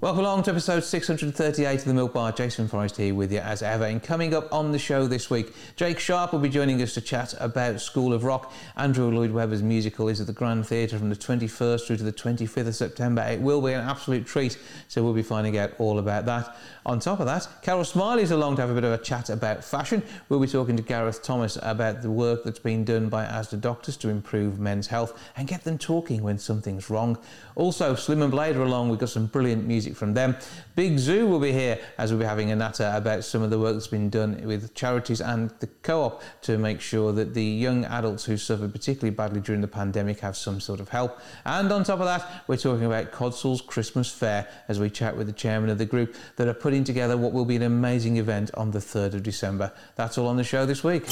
Welcome along to episode 638 of The Milk Bar. Jason Forrest here with you as ever. And coming up on the show this week, Jake Sharp will be joining us to chat about School of Rock. Andrew Lloyd Webber's musical is at the Grand Theatre from the 21st through to the 25th of September. It will be an absolute treat, so we'll be finding out all about that. On top of that, Carol Smillie's along to have a bit of a chat about fashion. We'll be talking to Gareth Thomas about the work that's been done by ASDA doctors to improve men's health and get them talking when something's wrong. Also, Slim and Blade are along. We've got some brilliant music from them. Big Zuu will be here as we'll be having a natter about some of the work that's been done with charities and the co-op to make sure that the young adults who suffered particularly badly during the pandemic have some sort of help. And on top of that, we're talking about Codsall's Christmas Fayre as we chat with the chairman of the group that are putting together what will be an amazing event on the 3rd of December. That's all on the show this week.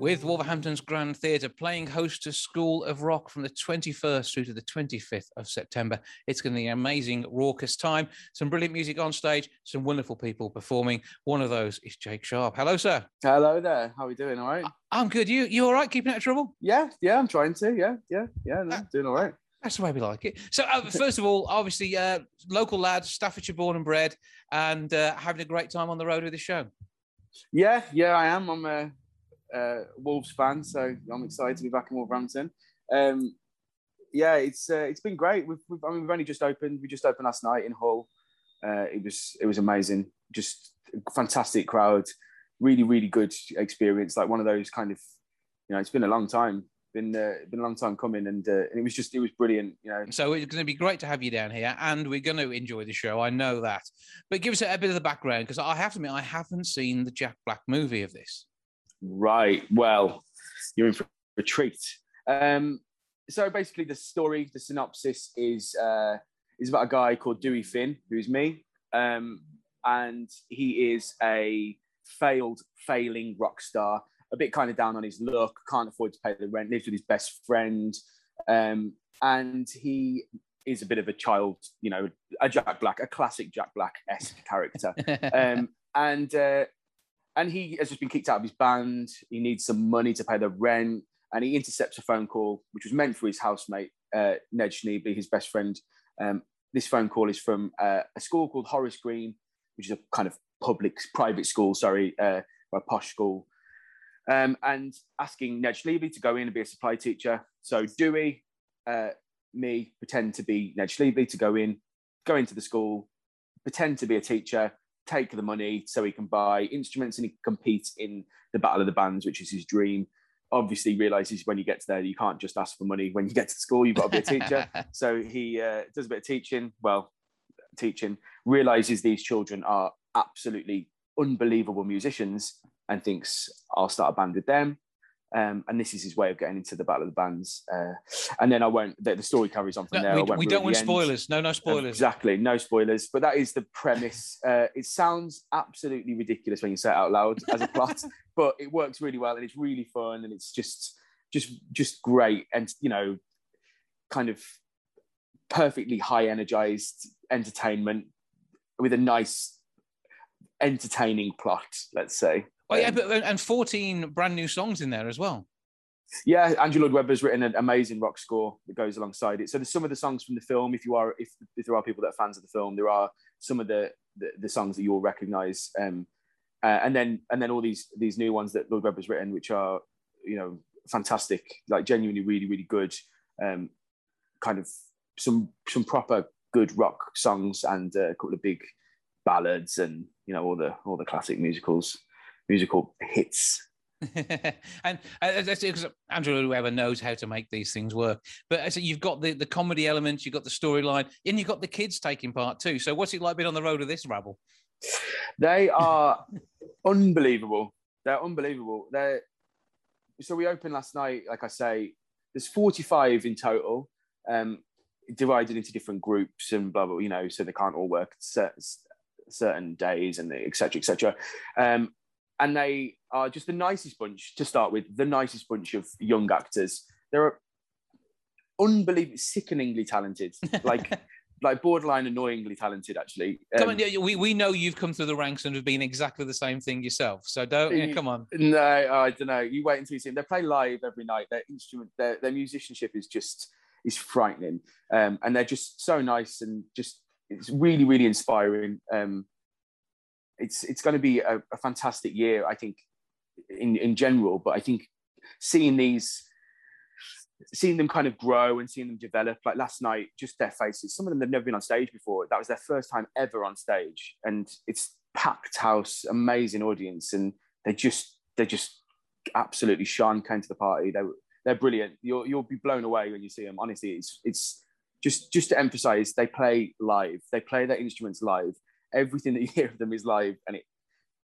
With Wolverhampton's Grand Theatre playing host to School of Rock from the 21st through to the 25th of September. It's going to be an amazing, raucous time. Some brilliant music on stage, some wonderful people performing. One of those is Jake Sharp. Hello, sir. Hello there. How are we doing? All right? I'm good. You you all right? Keeping out of trouble? Yeah, yeah, I'm trying to. Yeah, yeah, yeah. No, uh, doing all right. That's the way we like it. So, uh, first of all, obviously, uh, local lads, Staffordshire born and bred, and uh, having a great time on the road with the show. Yeah, yeah, I am. I'm uh, uh, Wolves fan, so I'm excited to be back in Wolverhampton. Um, yeah, it's uh, it's been great. We've, we've, I mean, we've only just opened. We just opened last night in Hull. Uh, it was it was amazing. Just fantastic crowd. Really, really good experience. Like one of those kind of, you know, it's been a long time. Been uh, been a long time coming, and, uh, and it was just it was brilliant. You know. So it's going to be great to have you down here, and we're going to enjoy the show. I know that. But give us a, a bit of the background because I have to admit I haven't seen the Jack Black movie of this. Right. Well, you're in for a treat. Um, so basically, the story, the synopsis is uh, is about a guy called Dewey Finn, who's me, um, and he is a failed, failing rock star. A bit kind of down on his luck, can't afford to pay the rent, lives with his best friend, um, and he is a bit of a child, you know, a Jack Black, a classic Jack Black esque character. um, and uh, and he has just been kicked out of his band. He needs some money to pay the rent, and he intercepts a phone call which was meant for his housemate uh, Ned Schneebly, his best friend. Um, this phone call is from uh, a school called Horace Green, which is a kind of public, private school, sorry, uh, a posh school, um, and asking Ned Schneebly to go in and be a supply teacher. So Dewey, uh, me, pretend to be Ned Schneebly to go in, go into the school, pretend to be a teacher, take the money so he can buy instruments and he can compete in the Battle of the Bands, which is his dream. Obviously, realizes when you get to there, you can't just ask for money. When you get to school, you've got to be a teacher. so he uh, does a bit of teaching. Well, teaching realizes these children are absolutely unbelievable musicians and thinks I'll start a band with them. Um, and this is his way of getting into the battle of the bands. Uh, and then I won't. The, the, story carries on from no, there. We, we don't want spoilers. No, no spoilers. exactly, no spoilers. But that is the premise. Uh, it sounds absolutely ridiculous when you say it out loud as a plot, but it works really well, and it's really fun, and it's just, just, just great, and you know, kind of perfectly high energized entertainment with a nice, entertaining plot. Let's say. Well, yeah, but and 14 brand new songs in there as well. Yeah, Andrew Lloyd Webber's written an amazing rock score that goes alongside it. So there's some of the songs from the film. If you are, if, if there are people that are fans of the film, there are some of the the, the songs that you'll recognise. Um, uh, and then and then all these these new ones that Lloyd Webber's written, which are you know fantastic, like genuinely really really good. Um, kind of some some proper good rock songs and uh, a couple of big ballads and you know all the all the classic musicals musical hits. and uh, that's because Andrew Webber knows how to make these things work. But as you've got the, the comedy elements, you've got the storyline, and you've got the kids taking part too. So what's it like being on the road with this rabble? They are unbelievable. They're unbelievable. They're so we opened last night. Like I say, there's 45 in total, um, divided into different groups and blah blah. You know, so they can't all work certain days and etc etc um, and they are just the nicest bunch to start with the nicest bunch of young actors. They're unbelievably sickeningly talented like like borderline annoyingly talented actually. Um, come on um, we, we know you've come through the ranks and have been exactly the same thing yourself so don't yeah, come on. no i don't know. You wait until you see them they play live every night. Their instrument their, their musicianship is just is frightening. Um, and they're just so nice and just it's really really inspiring. Um, it's it's going to be a, a fantastic year i think in in general but i think seeing these seeing them kind of grow and seeing them develop like last night just their faces some of them they've never been on stage before. That was their first time ever on stage and it's packed house amazing audience and they just they just absolutely shone came to the party. They they're brilliant. You'll you'll be blown away when you see them. Honestly it's it's just just to emphasize they play live. They play their instruments live everything that you hear of them is live and it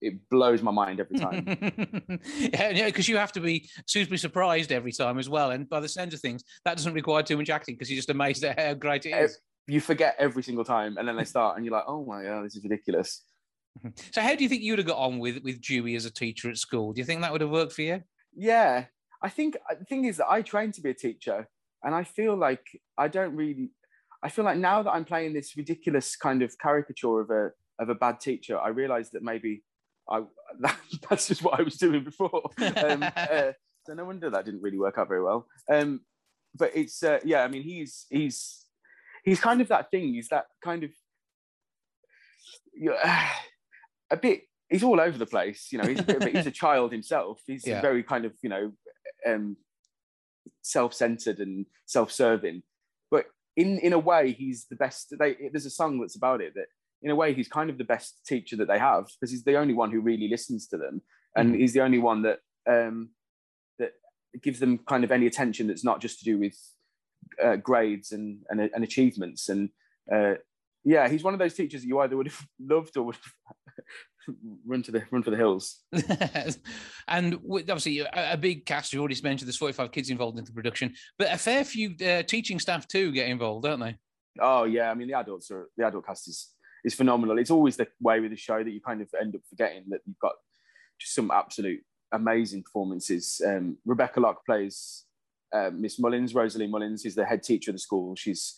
it blows my mind every time. yeah, because you have to be suitably surprised every time as well. And by the sense of things, that doesn't require too much acting because you're just amazed at how great it is. You forget every single time, and then they start, and you're like, "Oh my god, this is ridiculous." So, how do you think you'd have got on with with Dewey as a teacher at school? Do you think that would have worked for you? Yeah, I think uh, the thing is that I trained to be a teacher, and I feel like I don't really. I feel like now that I'm playing this ridiculous kind of caricature of a of a bad teacher, I realize that maybe I that, that's just what I was doing before. Um, uh, so no wonder that didn't really work out very well. Um, but it's uh, yeah, I mean he's he's he's kind of that thing. He's that kind of you know, a bit. He's all over the place. You know, he's a bit. He's a child himself. He's yeah. very kind of you know um, self-centered and self-serving. But in in a way, he's the best. They, there's a song that's about it that in a way, he's kind of the best teacher that they have because he's the only one who really listens to them, and mm. he's the only one that um, that gives them kind of any attention that's not just to do with uh, grades and, and, and achievements. And uh, yeah, he's one of those teachers that you either would have loved or would have run to the run for the hills. and obviously, a, a, big cast. You already mentioned there's 45 kids involved in the production, but a fair few uh, teaching staff too get involved, don't they? Oh yeah, I mean the adults are the adult cast is is phenomenal. It's always the way with the show that you kind of end up forgetting that you've got just some absolute amazing performances. Um, Rebecca Locke plays uh, Miss Mullins. Rosalie Mullins is the head teacher of the school. She's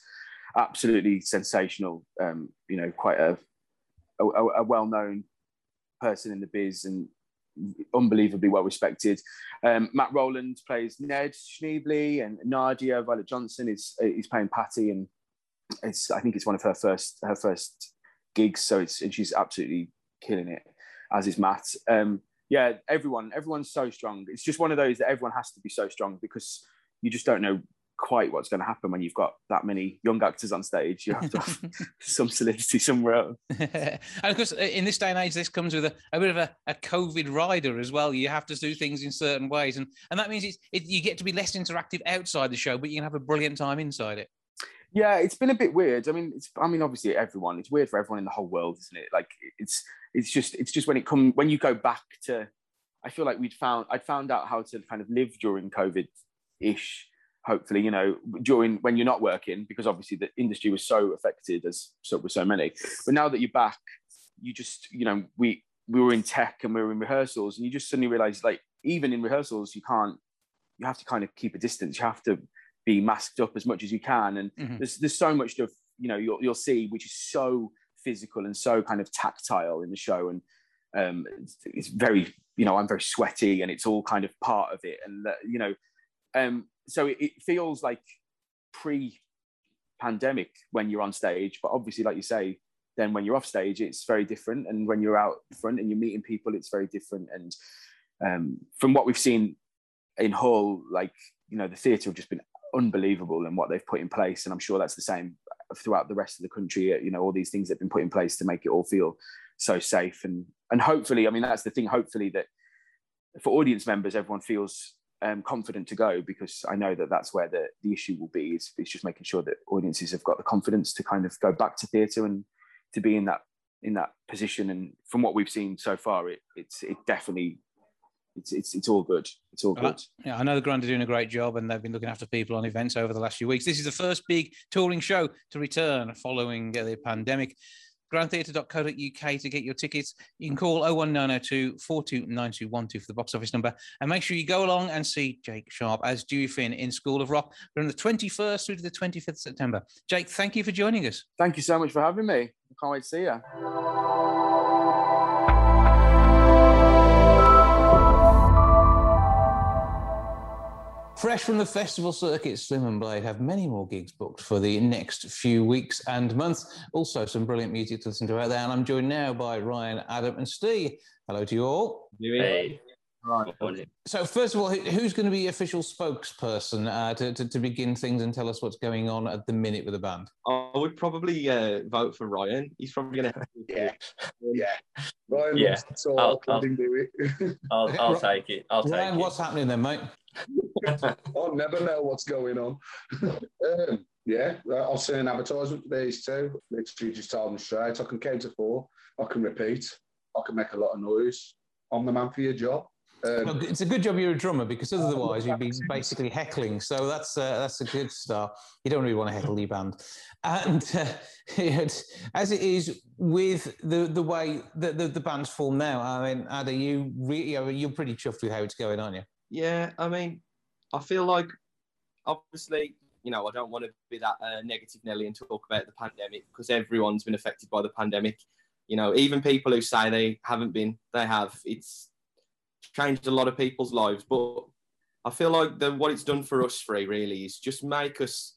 absolutely sensational. Um, you know, quite a, a, a well-known person in the biz and unbelievably well respected. Um, Matt Rowland plays Ned Schneebly, and Nadia Violet Johnson is is playing Patty, and it's I think it's one of her first her first gigs. So it's and she's absolutely killing it, as is Matt. Um, yeah, everyone, everyone's so strong. It's just one of those that everyone has to be so strong because you just don't know quite what's going to happen when you've got that many young actors on stage. You have to have some solidity somewhere else. and of course, in this day and age, this comes with a, a bit of a, a, COVID rider as well. You have to do things in certain ways, and and that means it's, it, you get to be less interactive outside the show, but you can have a brilliant time inside it. Yeah, it's been a bit weird. I mean, it's I mean, obviously everyone. It's weird for everyone in the whole world, isn't it? Like it's it's just it's just when it come when you go back to. I feel like we'd found I'd found out how to kind of live during COVID ish. Hopefully, you know, during when you're not working, because obviously the industry was so affected as so with so many. But now that you're back, you just you know we we were in tech and we were in rehearsals, and you just suddenly realize like even in rehearsals you can't you have to kind of keep a distance. You have to be masked up as much as you can. And mm-hmm. there's there's so much stuff you know you'll you'll see which is so physical and so kind of tactile in the show, and um, it's, it's, very you know I'm very sweaty and it's all kind of part of it, and uh, you know, um, so it, it feels like pre pandemic when you're on stage, but obviously, like you say, then when you're off stage, it's very different, and when you're out front and you're meeting people, it's very different. And um, from what we've seen in Hull, like you know, the theatre have just been unbelievable in what they've put in place. And I'm sure that's the same throughout the rest of the country. You know, all these things that have been put in place to make it all feel so safe. And and hopefully, I mean, that's the thing. Hopefully, that for audience members, everyone feels um, confident to go because I know that that's where the, the issue will be. Is it's just making sure that audiences have got the confidence to kind of go back to theatre and to be in that in that position. And from what we've seen so far, it it's it definitely it's it's it's all good. It's all good. yeah, I know the Grand are doing a great job, and they've been looking after people on events over the last few weeks. This is the first big touring show to return following the pandemic. grandtheatre.co.uk to get your tickets. You can call 01902 429212 for the box office number. And make sure you go along and see Jake Sharp as Dewey Finn in School of Rock from the 21st through to the 25th September. Jake, thank you for joining us. Thank you so much for having me. I can't wait to see you. Fresh from the festival circuit, Slim and Blade have many more gigs booked for the next few weeks and months. Also, some brilliant music to listen to out there. And I'm joined now by Ryan, Adam, and Steve. Hello to you all. Hey. Right. So, first of all, who's going to be official spokesperson uh, to, to, to, begin things and tell us what's going on at the minute with the band? I would probably uh, vote for Ryan. He's probably going to. yeah. Yeah. Ryan, yeah. So I'll, I'll, I'll, I'll, take it. I'll take Ryan, it. what's happening then, mate? I'll never know what's going on. um, yeah, I'll send an advertisement for these two. Literally just tell them straight. I can count to four. I can repeat. I can make a lot of noise. I'm the man for your job. Um, it's a good job you're a drummer because otherwise you'd be basically heckling. So that's uh, that's a good start. You don't really want to heckle your band, and uh, as it is with the the way that the, the band's formed now. I mean, Ada, you really you're pretty chuffed with how it's going, aren't you? Yeah, I mean, I feel like obviously, you know, I don't want to be that uh, negative Nelly and talk about the pandemic because everyone's been affected by the pandemic. You know, even people who say they haven't been, they have. It's changed a lot of people's lives, but I feel like the, what it's done for us three really is just make us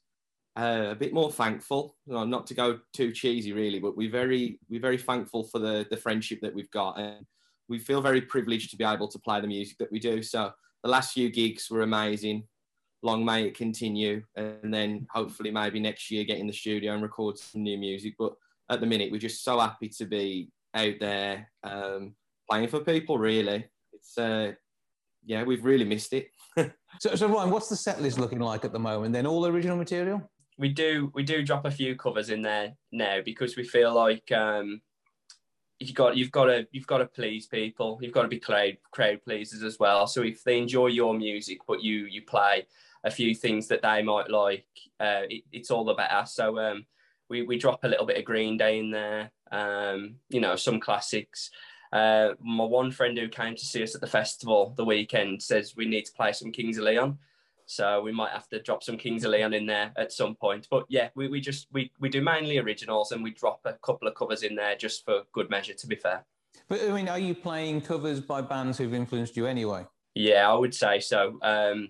uh, a bit more thankful. Not to go too cheesy, really, but we're very we're very thankful for the the friendship that we've got, and we feel very privileged to be able to play the music that we do. So the last few gigs were amazing. Long may it continue, and then hopefully maybe next year get in the studio and record some new music. But at the minute, we're just so happy to be out there um, playing for people. Really, it's uh, yeah, we've really missed it. so, so Ryan, what's the set list looking like at the moment? Then all original material. We do we do drop a few covers in there now because we feel like um, you've got you've got to you've got to please people. You've got to be crowd crowd pleasers as well. So if they enjoy your music, but you you play a few things that they might like, uh, it, it's all the better. So um, we we drop a little bit of Green Day in there. Um, you know, some classics. Uh, my one friend who came to see us at the festival the weekend says we need to play some Kings of Leon. So we might have to drop some Kings of Leon in there at some point. But yeah, we, we just we, we do mainly originals and we drop a couple of covers in there just for good measure, to be fair. But I mean, are you playing covers by bands who've influenced you anyway? Yeah, I would say so. Um,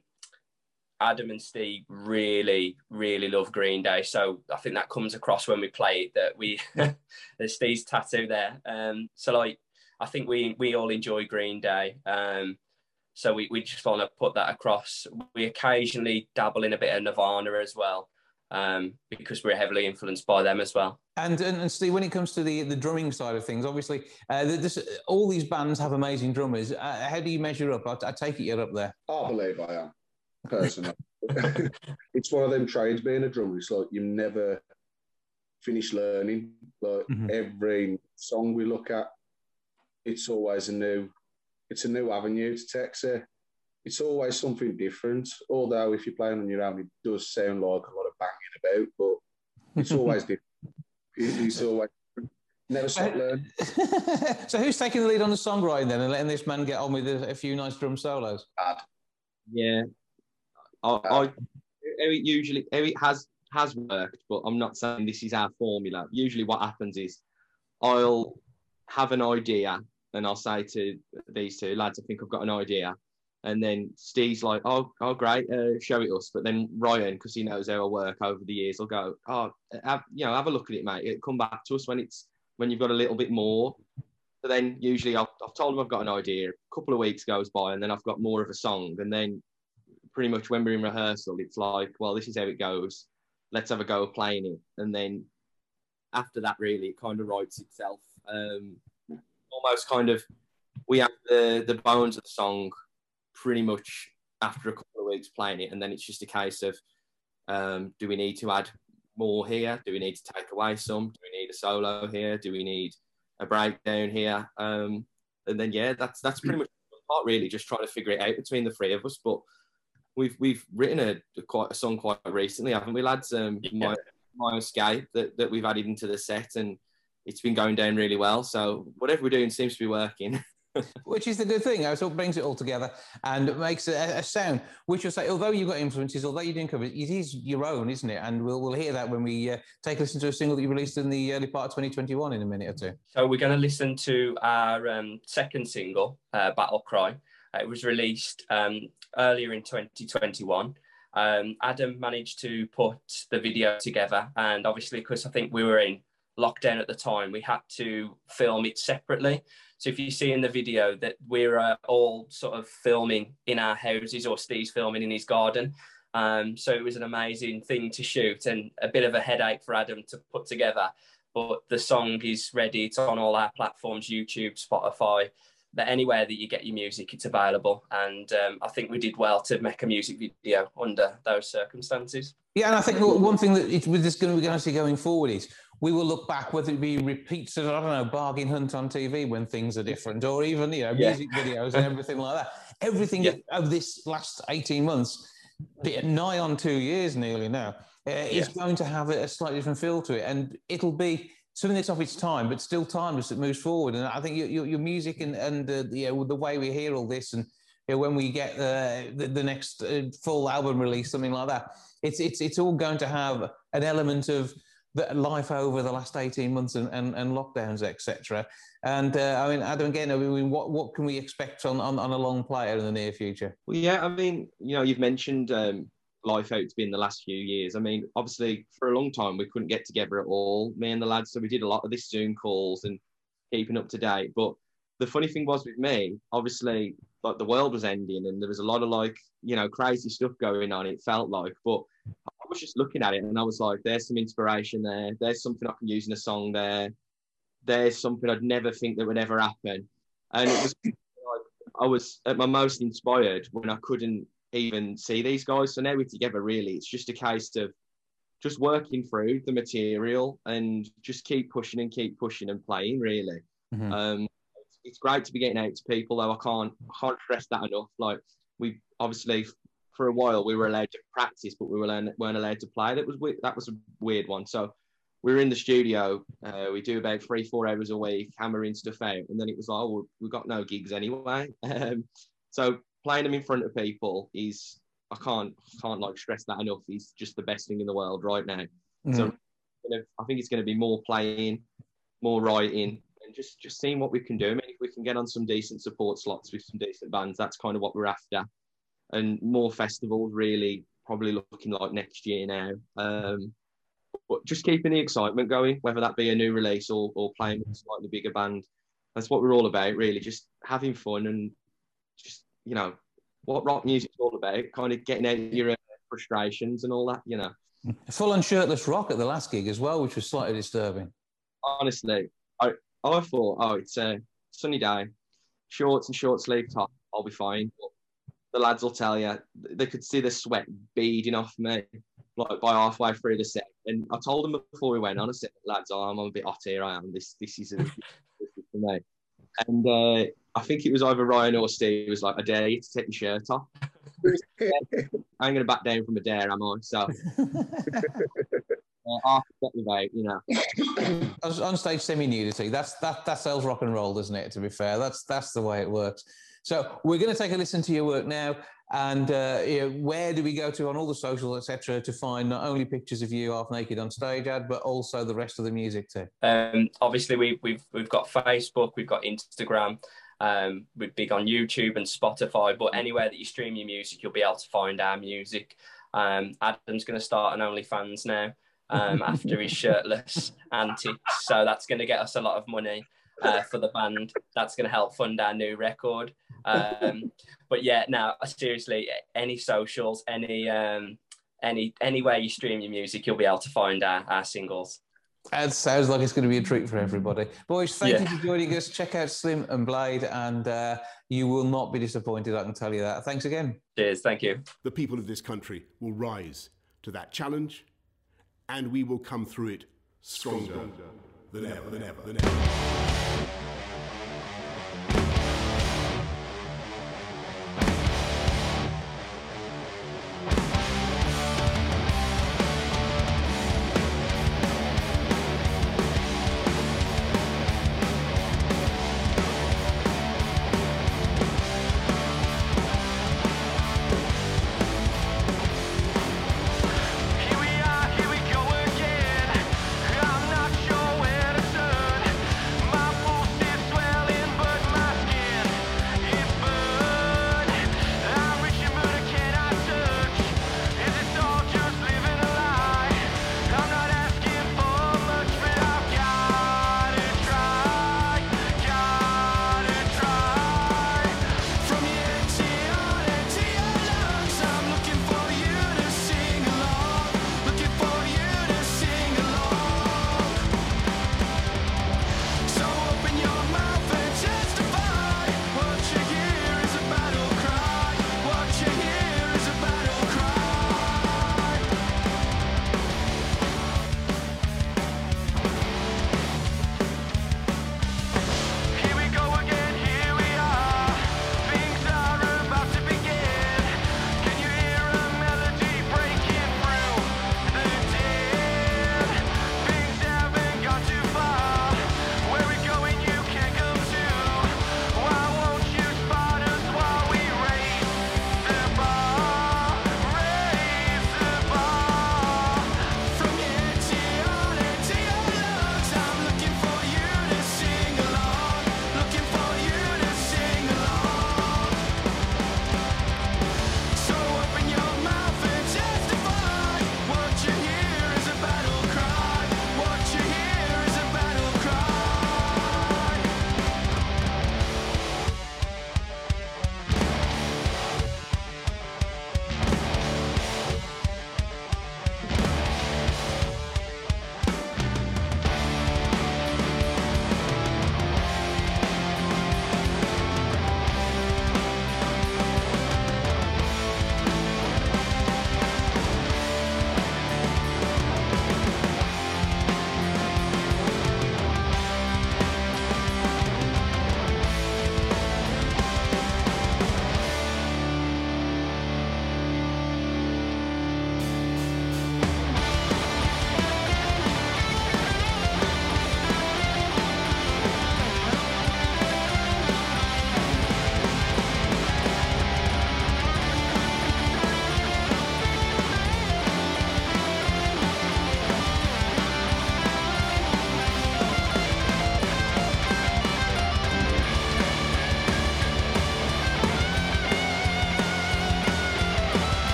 Adam and Steve really, really love Green Day. So I think that comes across when we play it that we there's Steve's tattoo there. Um, so like I think we we all enjoy Green Day. Um, so we, we just want to put that across. We occasionally dabble in a bit of Nirvana as well, um, because we're heavily influenced by them as well. And, and, and Steve, when it comes to the, the drumming side of things, obviously, uh, this, all these bands have amazing drummers. Uh, how do you measure up? I, I, take it you're up there. I believe I am, personally. it's one of them trades being a drummer. It's like you never finish learning. Like mm-hmm. every song we look at, it's always a new it's a new avenue to Texas. It's always something different. Although if you're playing on your own, it does sound like a lot of banging about, but it's always different. It's always different. never stop learning. so who's taking the lead on the songwriting then, and letting this man get on with a, a few nice drum solos? Bad. Yeah, I, I Eric usually Eric has has worked, but I'm not saying this is our formula. Usually, what happens is I'll have an idea and I'll say to these two lads, I think I've got an idea. And then Steve's like, oh, oh, great, uh, show it us. But then Ryan, because he knows how I work over the years, will go, oh, have, you know, have a look at it, mate. It'll come back to us when it's when you've got a little bit more. But then usually I've, I've told him I've got an idea. A couple of weeks goes by, and then I've got more of a song. And then pretty much when we're in rehearsal, it's like, well, this is how it goes. Let's have a go of playing it. And then after that, really, it kind of writes itself. Um, almost kind of we have the the bones of the song pretty much after a couple of weeks playing it, and then it's just a case of um, do we need to add more here? Do we need to take away some? Do we need a solo here? Do we need a breakdown here? Um, and then yeah, that's that's pretty much part really, just trying to figure it out between the three of us. But we've we've written a, a quite a song quite recently, haven't we, lads? Um, yeah. my my escape that, that we've added into the set and it's been going down really well. So whatever we're doing seems to be working. which is the good thing. It sort brings it all together and it makes a, a sound, which will say, although you've got influences, although you're doing covers, it is your own, isn't it? And we'll, we'll hear that when we uh, take a listen to a single that you released in the early part of 2021 in a minute or two. So we're going to listen to our um, second single, uh, Battle Cry. Uh, it was released um, earlier in 2021. Um, Adam managed to put the video together, and obviously, because I think we were in lockdown at the time, we had to film it separately. So if you see in the video that we're uh, all sort of filming in our houses, or Steve's filming in his garden. Um, so it was an amazing thing to shoot and a bit of a headache for Adam to put together. But the song is ready. It's on all our platforms: YouTube, Spotify. That anywhere that you get your music, it's available. And um, I think we did well to make a music video under those circumstances. Yeah, and I think one thing that it, we're just going to be going to see going forward is we will look back, whether it be repeats of, I don't know, bargain hunt on TV when things are different, or even, you know, yeah. music videos and everything like that. Everything yeah. of this last 18 months, nigh on two years nearly now, uh, is going to have a slightly different feel to it. And it'll be something that's off its time, but still timeless that moves forward. And I think your, your, your music and, and uh, you know, the way we hear all this and you know, when we get uh, the, the next uh, full album release, something like that, it's, it's, it's all going to have an element of the life over the last 18 months and, and, and lockdowns, etc. And uh, I mean, Adam, again, I mean, what, what can we expect on, on, on a long player in the near future? Well, yeah, I mean, you know, you've mentioned um, life out to be in the last few years. I mean, obviously, for a long time, we couldn't get together at all, me and the lads. So we did a lot of this Zoom calls and keeping up to date. But the funny thing was with me, obviously, like the world was ending and there was a lot of like, you know, crazy stuff going on, it felt like. But was just looking at it and I was like, there's some inspiration there. There's something I can use in a song there. There's something I'd never think that would ever happen. And it was like I was at my most inspired when I couldn't even see these guys. So now we're together, really. It's just a case of just working through the material and just keep pushing and keep pushing and playing, really. Mm-hmm. Um, it's, it's, great to be getting out to people, though. I can't, I can't stress that enough. Like, we obviously for a while we were allowed to practice, but we were weren't allowed to play. That was that was a weird one. So we were in the studio. Uh, we do about three four hours a week, hammering stuff out, and then it was like, oh, we got no gigs anyway. Um, so playing them in front of people is I can't can't like stress that enough. Is just the best thing in the world right now. Mm-hmm. So I think it's going to be more playing, more writing, and just just seeing what we can do. I mean, if we can get on some decent support slots with some decent bands, that's kind of what we're after and more festivals really probably looking like next year now. Um, but just keeping the excitement going, whether that be a new release or, or playing with a slightly bigger band. That's what we're all about, really. Just having fun and just, you know, what rock music's all about, kind of getting out your frustrations and all that, you know. Full on shirtless rock at the last gig as well, which was slightly disturbing. Honestly, I, I thought, oh, it's a sunny day, shorts and short sleeve top, I'll be fine. But the lads will tell you they could see the sweat beading off me like by halfway through the set. And I told them before we went on, I said, lads, oh, I'm a bit hot here. I am. This this is, a, this is for me. And uh, I think it was either Ryan or Steve was like, I dare you to take your shirt off. I ain't going to back down from a dare, am I? So. Uh, half about, you know. On stage semi nudity, that's that that sells rock and roll, doesn't it? To be fair, that's that's the way it works. So we're going to take a listen to your work now. And uh, you know, where do we go to on all the socials, etc., to find not only pictures of you half naked on stage, Ad, but also the rest of the music too? Um, obviously, we, we've we've got Facebook, we've got Instagram, um, we're big on YouTube and Spotify. But anywhere that you stream your music, you'll be able to find our music. Um, Adam's going to start an OnlyFans now um, after his shirtless antics, so that's going to get us a lot of money uh, for the band. That's going to help fund our new record. Um, but yeah, now seriously, any socials, any um, any anywhere you stream your music, you'll be able to find our, our singles. It sounds like it's going to be a treat for everybody. Boys, thank yeah. you for joining us. Check out Slim and Blade, and uh, you will not be disappointed, I can tell you that. Thanks again. Cheers. Thank you. The people of this country will rise to that challenge, and we will come through it stronger, stronger than ever, than ever, than ever.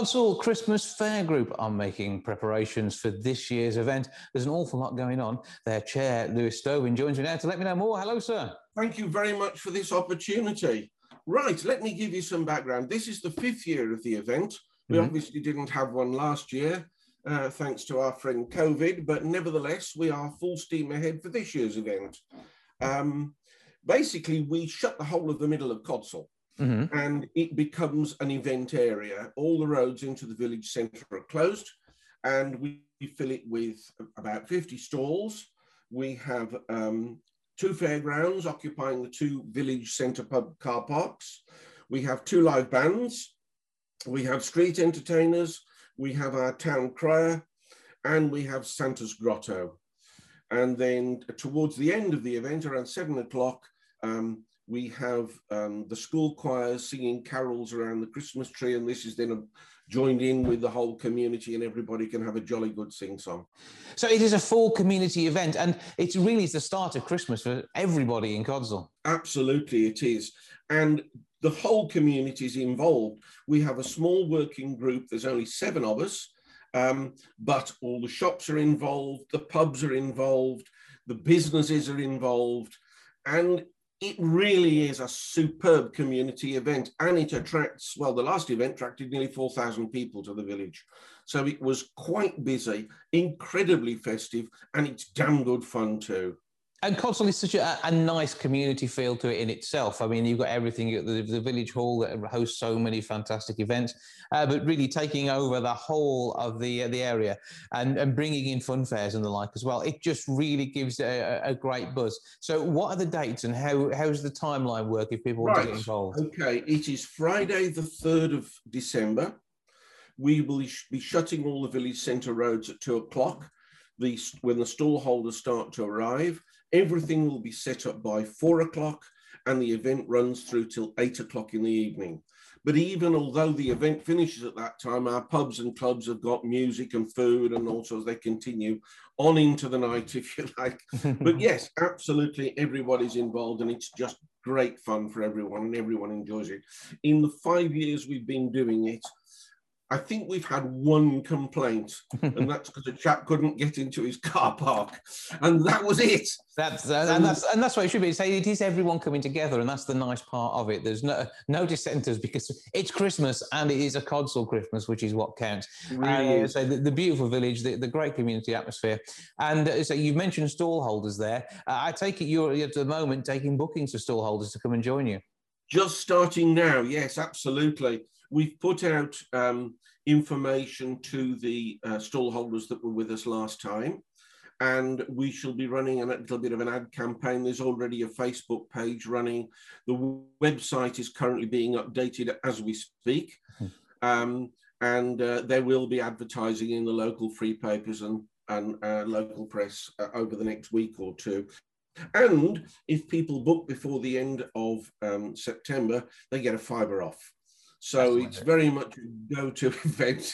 Codsall Christmas Fayre Group are making preparations for this year's event. There's an awful lot going on. Their chair, Lewis Stobin, joins me now to let me know more. Hello, sir. Thank you very much for this opportunity. Right, let me give you some background. This is the fifth year of the event. We mm-hmm. obviously didn't have one last year, uh, thanks to our friend COVID, but nevertheless, we are full steam ahead for this year's event. Um, basically, we shut the whole of the middle of Codsall. Mm-hmm. And it becomes an event area. All the roads into the village centre are closed, and we fill it with about 50 stalls. We have um, two fairgrounds occupying the two village centre pub car parks. We have two live bands. We have street entertainers. We have our town crier, and we have Santa's Grotto. And then towards the end of the event, around seven o'clock, um, we have um, the school choir singing carols around the Christmas tree, and this is then joined in with the whole community, and everybody can have a jolly good sing song. So it is a full community event, and it's really is the start of Christmas for everybody in Codsall. Absolutely, it is, and the whole community is involved. We have a small working group. There's only seven of us. Um, but all the shops are involved, the pubs are involved, the businesses are involved, and it really is a superb community event and it attracts, well, the last event attracted nearly 4,000 people to the village. So it was quite busy, incredibly festive, and it's damn good fun too. And is such a, a, nice community feel to it in itself. I mean, you've got everything at the, the village hall that hosts so many fantastic events, uh, but really taking over the whole of the uh, the area and, and bringing in fun fairs and the like as well. It just really gives a, a great buzz. So, what are the dates and how how's the timeline work if people want to get involved? Okay, it is Friday the third of December. We will be shutting all the village centre roads at two o'clock. The, when the stall holders start to arrive, Everything will be set up by four o'clock and the event runs through till eight o'clock in the evening. But even although the event finishes at that time, our pubs and clubs have got music and food, and also they continue on into the night, if you like. but yes, absolutely, everybody's involved, and it's just great fun for everyone, and everyone enjoys it. In the five years we've been doing it, I think we've had one complaint, and that's because a chap couldn't get into his car park, and that was it. That's uh, and that's and that's what it should be. Say it is everyone coming together, and that's the nice part of it. There's no no dissenters because it's Christmas and it is a Codsall Christmas, which is what counts. Really uh, so the, the, beautiful village, the, the, great community atmosphere, and uh, so you've mentioned stall holders there. Uh, I take it you're at the moment taking bookings for stall holders to come and join you. Just starting now, yes, absolutely. We've put out um, information to the uh, stall holders that were with us last time. And we shall be running a little bit of an ad campaign. There's already a Facebook page running. The website is currently being updated as we speak. Hmm. Um, and uh, there will be advertising in the local free papers and, and uh, local press uh, over the next week or two. And if people book before the end of um, September, they get a fibre off. So it's very much a go-to event.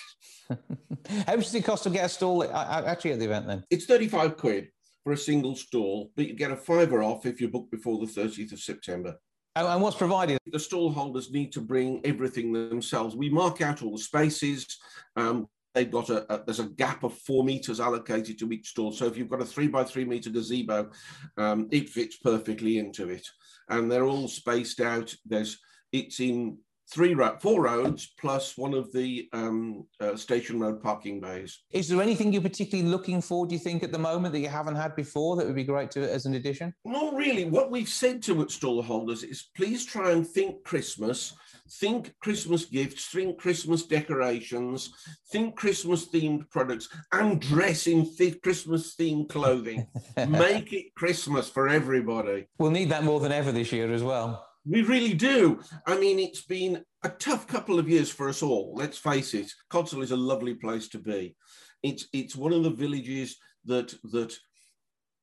How much does it cost to get a stall actually at the event then? It's 35 quid for a single stall, but you get a fiver off if you book before the 30th of September. And what's provided? The stall holders need to bring everything themselves. We mark out all the spaces. Um, they've got a, a, there's a gap of four meters allocated to each stall. So if you've got a three by three meter gazebo, um, it fits perfectly into it. And they're all spaced out. There's it's in three ro- four roads plus one of the um, uh, station road parking bays. Is there anything you're particularly looking for? Do you think at the moment that you haven't had before that would be great to as an addition? Not really. What we've said to stall holders is please try and think Christmas. Think Christmas gifts, think Christmas decorations, think Christmas themed products, and dress in th- Christmas themed clothing. Make it Christmas for everybody. We'll need that more than ever this year as well. We really do. I mean, it's been a tough couple of years for us all. Let's face it. Codsall is a lovely place to be. It's it's one of the villages that that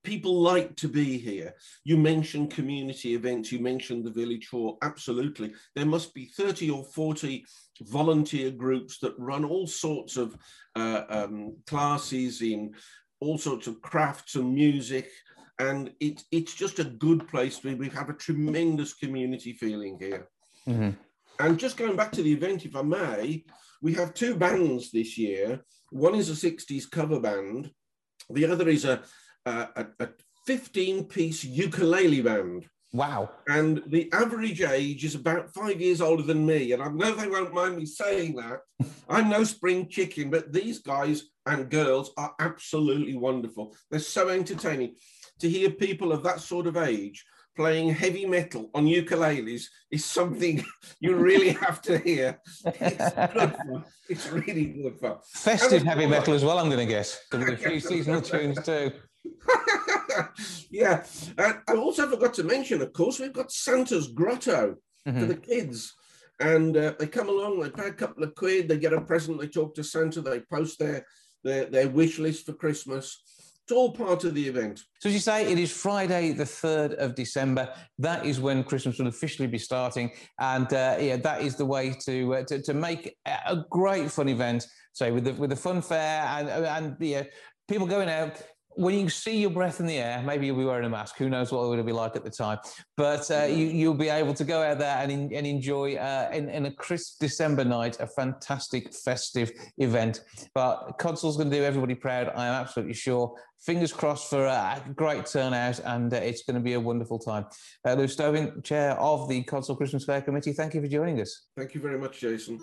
people like to be here. You mentioned community events. You mentioned the village hall. Absolutely, there must be thirty or forty volunteer groups that run all sorts of uh, um, classes in all sorts of crafts and music and it, it's just a good place to be. We have a tremendous community feeling here. Mm-hmm. And just going back to the event, if I may, we have two bands this year. One is a 60s cover band, the other is a, a, a 15 piece ukulele band. Wow. And the average age is about five years older than me. And I know they won't mind me saying that. I'm no spring chicken, but these guys and girls are absolutely wonderful. They're so entertaining. To hear people of that sort of age playing heavy metal on ukuleles is something you really have to hear. It's good fun. It's really good fun. Festive heavy metal as well, I'm going to guess. There'll be a few seasonal tunes too. yeah. And I also forgot to mention, of course, we've got Santa's Grotto mm-hmm. for the kids. And uh, they come along, they pay a couple of quid, they get a present, they talk to Santa, they post their, their, their wish list for Christmas. It's all part of the event. So, as you say, it is Friday, the 3rd of December. That is when Christmas will officially be starting. And uh, yeah, that is the way to, uh, to, to, make a great fun event. So, with the, with the fun fair and, and yeah, people going out, when you see your breath in the air, maybe you'll be wearing a mask. Who knows what it would be like at the time? But uh, you, will be able to go out there and, in, and enjoy, uh, in, in, a crisp December night, a fantastic festive event. But Codsall's going to do everybody proud. I am absolutely sure. Fingers crossed for a great turnout, and uh, it's going to be a wonderful time. Uh, Lou Stovin, Chair of the Codsall Christmas Fayre Committee, thank you for joining us. Thank you very much, Jason.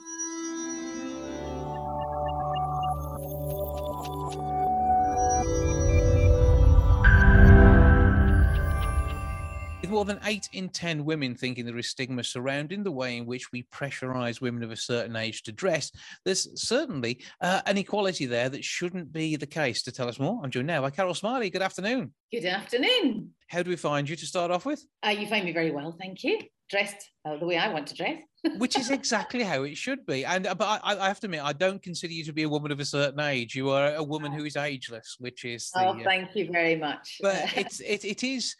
With more than eight in 10 women thinking there is stigma surrounding the way in which we pressurize women of a certain age to dress, there's certainly uh, an equality there that shouldn't be the case. To tell us more, I'm joined now by Carol Smillie. Good afternoon. Good afternoon. How do we find you to start off with? Uh, you find me very well, thank you. Dressed uh, the way I want to dress. Which is exactly how it should be. And uh, but I, I, have to admit, I don't consider you to be a woman of a certain age. You are a woman who is ageless, which is. The, oh, thank you very much. But it's it, it is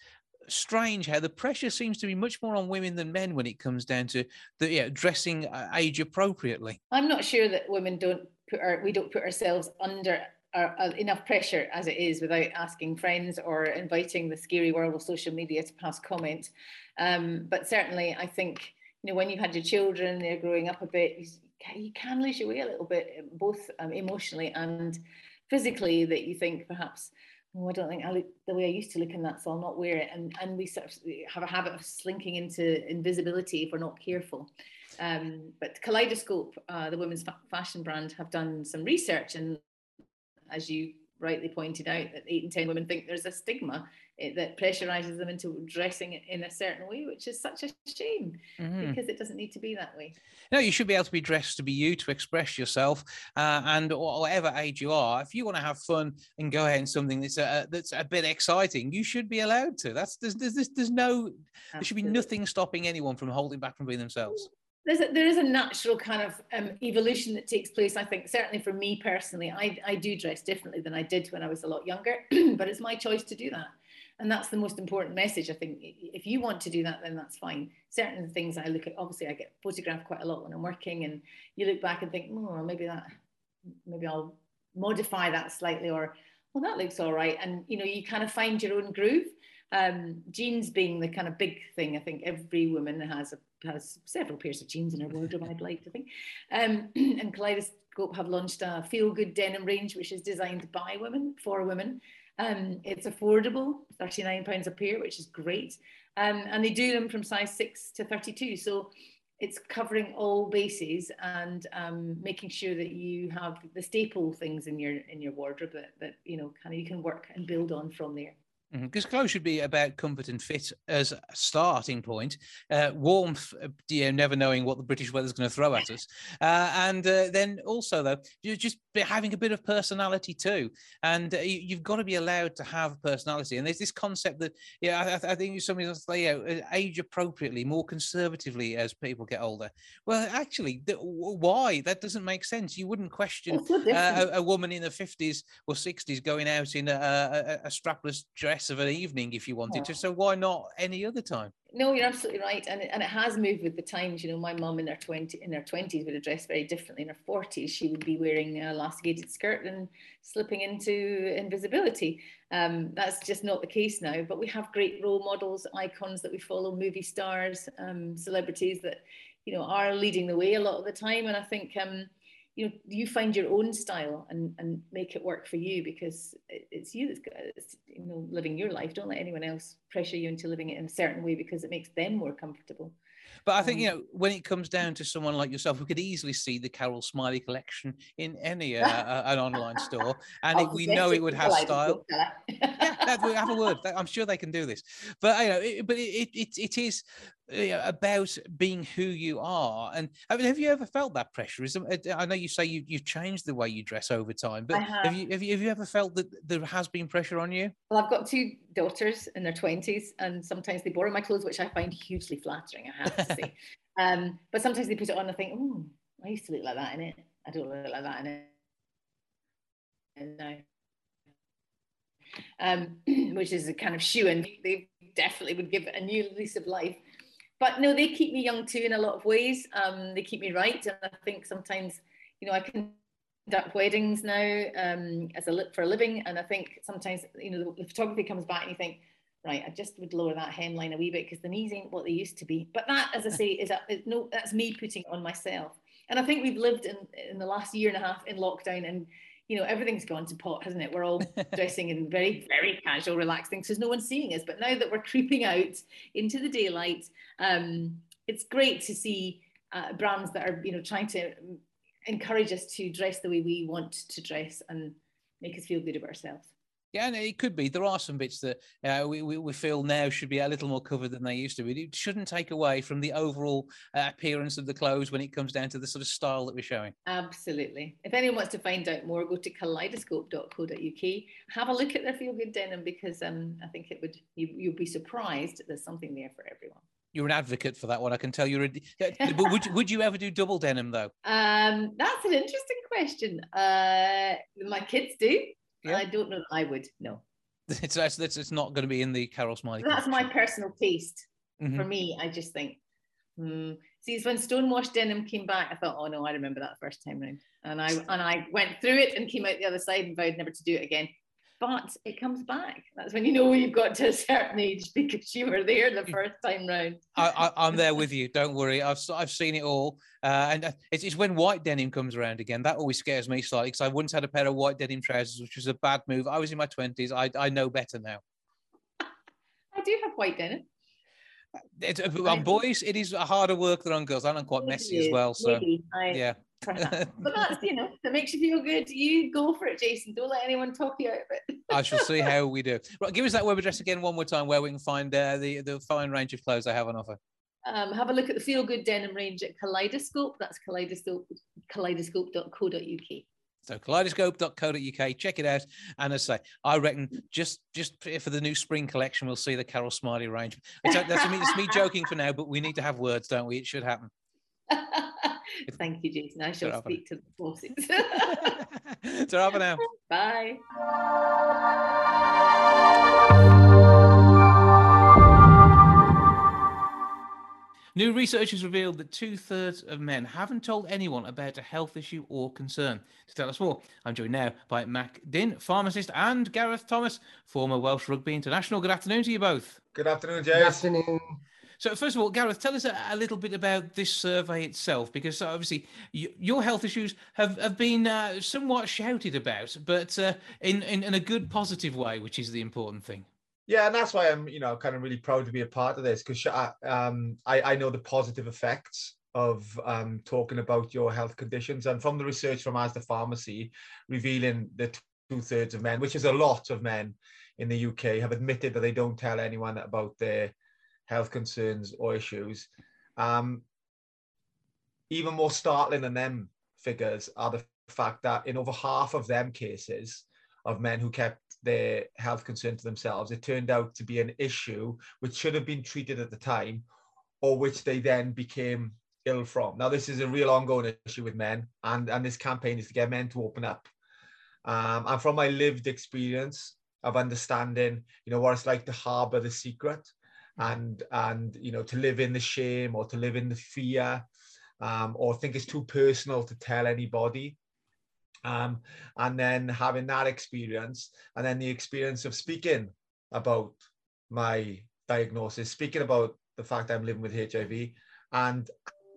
strange how the pressure seems to be much more on women than men when it comes down to the yeah, dressing age appropriately. I'm not sure that women don't put our we don't put ourselves under our, uh, enough pressure as it is without asking friends or inviting the scary world of social media to pass comment. Um, but certainly, I think you know when you've had your children, they're growing up a bit. You, you can lose your way a little bit, both um, emotionally and physically. That you think perhaps oh, I don't think I look the way I used to look in that, so I'll not wear it. And and we sort of have a habit of slinking into invisibility if we're not careful. Um, but Kaleidoscope, uh, the women's fa- fashion brand, have done some research, and as you rightly pointed out, that eight in ten women think there's a stigma it, that pressurizes them into dressing in a certain way, which is such a shame mm-hmm. because it doesn't need to be that way. No, you should be able to be dressed to be you, to express yourself, uh, and whatever age you are, if you want to have fun and go ahead in something that's a, that's a bit exciting, you should be allowed to. That's there's there's, there's no Absolutely. there should be nothing stopping anyone from holding back from being themselves there's a, there is a natural kind of um, evolution that takes place. I think certainly for me personally, I, I do dress differently than I did when I was a lot younger, but it's my choice to do that and that's the most important message i think. If you want to do that then that's fine. Certain things i look at obviously i get photographed quite a lot when i'm working and you look back and think oh maybe that maybe i'll modify that slightly or well that looks all right. And you know you kind of find your own groove. Um, jeans being the kind of big thing i think every woman has a, has several pairs of jeans in her wardrobe i'd like to think. Um, and kaleidoscope have launched a feel good denim range which is designed by women for women um, it's affordable, £39 a pair, which is great. Um, and they do them from size 6 to 32. So it's covering all bases and um, making sure that you have the staple things in your in your wardrobe that, that you know kind of you can work and build on from there because mm-hmm. clothes should be about comfort and fit as a starting point. Uh, warmth, uh, you know, never knowing what the British weather's going to throw at us, uh, and uh, then also though, just having a bit of personality too. And uh, you, have got to be allowed to have personality. And there's this concept that, yeah, I, I think else say, you know, uh, age appropriately, more conservatively as people get older. Well, actually, th- why? That doesn't make sense. You wouldn't question a, a, woman in the 50s or 60s going out in a, a, a strapless dress of an evening if you wanted to. So why not any other time? No, you're absolutely right, and it, and it has moved with the times. You know, my mum in her twenty in her twenties would have dressed very differently. In her forties, she would be wearing a elasticated skirt and slipping into invisibility. Um, that's just not the case now. But we have great role models, icons that we follow, movie stars, um, celebrities that you know are leading the way a lot of the time. And I think um, you know you find your own style and and make it work for you because it's you that's it's, you know living your life. Don't let anyone else pressure you into living it in a certain way because it makes them more comfortable. But I think you um, know when it comes down to someone like yourself, we could easily see the Carol Smillie collection in any uh, uh, an online store, and it, we know it would have style. yeah, have a word. I'm sure they can do this, but you know, it, but it, it it is you know, about being who you are. And I mean, have you ever felt that pressure? Is I know you say you you've changed the way you dress over time, but have. have. you have you have you ever felt that there has been pressure on you? Well, I've got two daughters in their twenties, and sometimes they borrow my clothes, which I find hugely flattering. I have to say, um, but sometimes they put it on and think, oh, I used to look like that in it. I don't look like that in it. No. Um, which is a kind of shoe, and they definitely would give it a new lease of life but no, they keep me young too in a lot of ways. Um, they keep me right, and I think sometimes, you know, I conduct weddings now um, as a for a living, and I think sometimes, you know, the, the photography comes back and you think, right, I just would lower that hemline a wee bit because the knees ain't what they used to be. But that, as I say, is a, no, that's me putting on myself. And I think we've lived in in the last year and a half in lockdown and you know, everything's gone to pot, hasn't it? We're all dressing in very, very casual, relaxed things because no one's seeing us. But now that we're creeping out into the daylight, um, it's great to see uh, brands that are, you know, trying to encourage us to dress the way we want to dress and make us feel good about ourselves. Yeah, and it could be. There are some bits that uh, we, we, we feel now should be a little more covered than they used to be. It shouldn't take away from the overall uh, appearance of the clothes when it comes down to the sort of style that we're showing. Absolutely. If anyone wants to find out more, go to kaleidoscope.co.uk. Have a look at their feel good denim because um, I think it would you, you'll be surprised. There's something there for everyone. You're an advocate for that one. I can tell you're. A, but would would you ever do double denim though? Um, that's an interesting question. Uh, my kids do. Yeah. I don't know. I would no. It's it's, it's not going to be in the Carol Smillie. That's my personal taste. Mm-hmm. For me, I just think. Hmm. See, when Stonewashed denim came back, I thought, oh no, I remember that first time round, and I and I went through it and came out the other side and vowed never to do it again but it comes back. That's when you know you've got to a certain age because you were there the first time round. I, am there with you. Don't worry. I've I've seen it all, uh, and uh, it's, it's when white denim comes around again that always scares me slightly because I once had a pair of white denim trousers, which was a bad move. I was in my twenties. I I know better now. I do have white denim. It's, uh, on boys, it is harder work than on girls. I'm quite messy as well. So I, yeah. but that's you know that makes you feel good. You go for it, Jason. Don't let anyone talk you out of it. I shall see how we do. Right, give us that web address again one more time, where we can find uh, the the fine range of clothes I have on offer. Um, have a look at the Feel Good denim range at Kaleidoscope. That's kaleidoscope kaleidoscope.co.uk. So kaleidoscope.co.uk, check it out. And as I say, I reckon just just for the new spring collection, we'll see the Carol Smillie range. It's, that's me, it's me joking for now, but we need to have words, don't we? It should happen. Thank you, Jason. I shall speak to the bosses. Ta now. Bye. New research has revealed that two thirds of men haven't told anyone about a health issue or concern. To tell us more, I'm joined now by Mac Dinn, pharmacist, and Gareth Thomas, former Welsh Rugby International. Good afternoon to you both. Good afternoon, Jay. Good afternoon. So, first of all, Gareth, tell us a, a, little bit about this survey itself, because obviously you, your health issues have, have been uh, somewhat shouted about, but uh, in, in, in a good, positive way, which is the important thing. Yeah, and that's why I'm, you know, kind of really proud to be a part of this because um, I, I know the positive effects of um, talking about your health conditions, and from the research from Asda Pharmacy, revealing that two thirds of men, which is a lot of men in the UK, have admitted that they don't tell anyone about their health concerns or issues. Um, even more startling than them figures are the fact that in over half of them cases of men who kept their health concern to themselves, it turned out to be an issue which should have been treated at the time or which they then became ill from. Now, this is a real ongoing issue with men, and, and this campaign is to get men to open up. Um, and from my lived experience of understanding, you know, what it's like to harbor the secret and and you know to live in the shame or to live in the fear um, or think it's too personal to tell anybody um, and then having that experience and then the experience of speaking about my diagnosis speaking about the fact i'm living with hiv and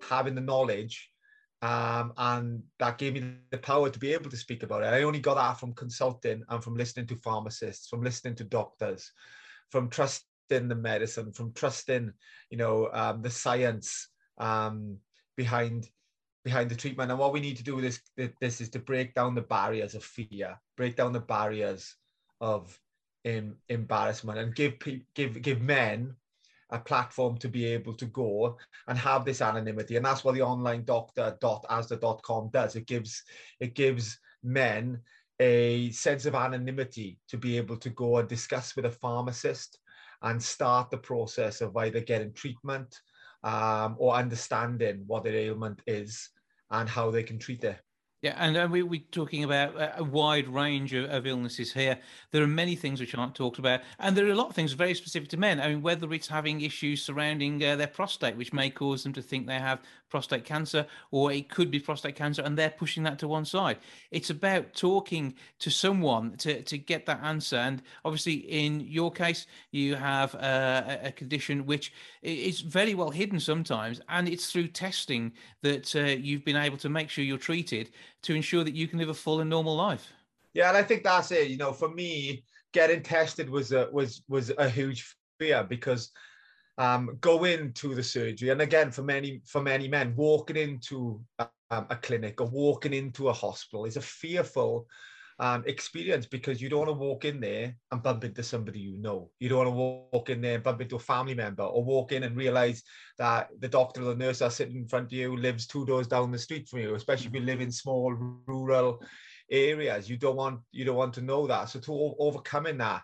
having the knowledge Um, and that gave me the power to be able to speak about it. I only got that from consulting and from listening to pharmacists, from listening to doctors, from trusting the medicine, from trusting, you know, um, the science um, behind behind the treatment. And what we need to do with this, this is to break down the barriers of fear, break down the barriers of embarrassment, and give give give men a platform to be able to go and have this anonymity. And that's what the online doctor.asda.com does. It gives it gives men a sense of anonymity to be able to go and discuss with a pharmacist and start the process of either getting treatment um, or understanding what their ailment is and how they can treat it. Yeah, and we, we're talking about a wide range of, of, illnesses here. There are many things which aren't talked about, and there are a lot of things very specific to men. I mean, whether it's having issues surrounding uh, their prostate, which may cause them to think they have prostate cancer, or it could be prostate cancer, and they're pushing that to one side. It's about talking to someone to, to get that answer. And obviously, in your case, you have uh, a condition which is very well hidden sometimes, and it's through testing that uh, you've been able to make sure you're treated to ensure that you can live a full and normal life. Yeah, and I think that's it. You know, for me, getting tested was a was was a huge fear because um, go into the surgery. And again, for many for many men, walking into um, a clinic or walking into a hospital is a fearful um, experience because you don't want to walk in there and bump into somebody you know. You don't want to walk in there and bump into a family member or walk in and realize that the doctor or the nurse that's sitting in front of you lives two doors down the street from you, especially if you live in small rural areas. You don't want you don't want to know that. So to overcoming that